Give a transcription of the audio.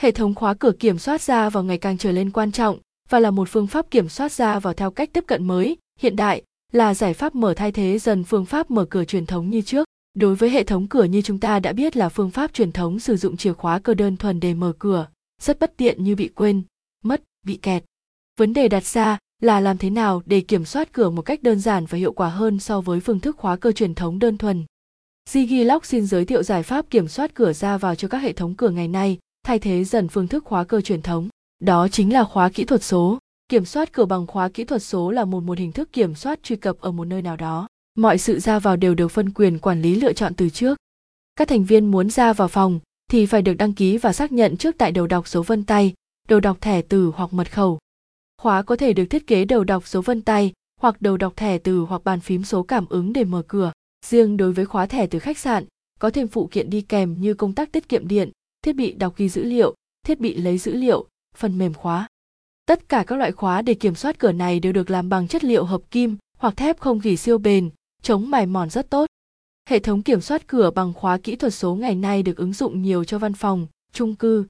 Hệ thống khóa cửa kiểm soát ra vào ngày càng trở lên quan trọng và là một phương pháp kiểm soát ra vào theo cách tiếp cận mới, hiện đại, là giải pháp mở thay thế dần phương pháp mở cửa truyền thống như trước. Đối với hệ thống cửa như chúng ta đã biết là phương pháp truyền thống sử dụng chìa khóa cơ đơn thuần để mở cửa, rất bất tiện như bị quên, mất, bị kẹt. Vấn đề đặt ra là làm thế nào để kiểm soát cửa một cách đơn giản và hiệu quả hơn so với phương thức khóa cơ truyền thống đơn thuần. Zigilock xin giới thiệu giải pháp kiểm soát cửa ra vào cho các hệ thống cửa ngày nay, thay thế dần phương thức khóa cơ truyền thống. Đó chính là khóa kỹ thuật số. Kiểm soát cửa bằng khóa kỹ thuật số là một một hình thức kiểm soát truy cập ở một nơi nào đó. Mọi sự ra vào đều được phân quyền quản lý lựa chọn từ trước. Các thành viên muốn ra vào phòng thì phải được đăng ký và xác nhận trước tại đầu đọc số vân tay, đầu đọc thẻ từ hoặc mật khẩu. Khóa có thể được thiết kế đầu đọc số vân tay hoặc đầu đọc thẻ từ hoặc bàn phím số cảm ứng để mở cửa. Riêng đối với khóa thẻ từ khách sạn, có thêm phụ kiện đi kèm như công tắc tiết kiệm điện, thiết bị đọc ghi dữ liệu, thiết bị lấy dữ liệu, phần mềm khóa. Tất cả các loại khóa để kiểm soát cửa này đều được làm bằng chất liệu hợp kim hoặc thép không gỉ siêu bền, chống mài mòn rất tốt. Hệ thống kiểm soát cửa bằng khóa kỹ thuật số ngày nay được ứng dụng nhiều cho văn phòng, chung cư,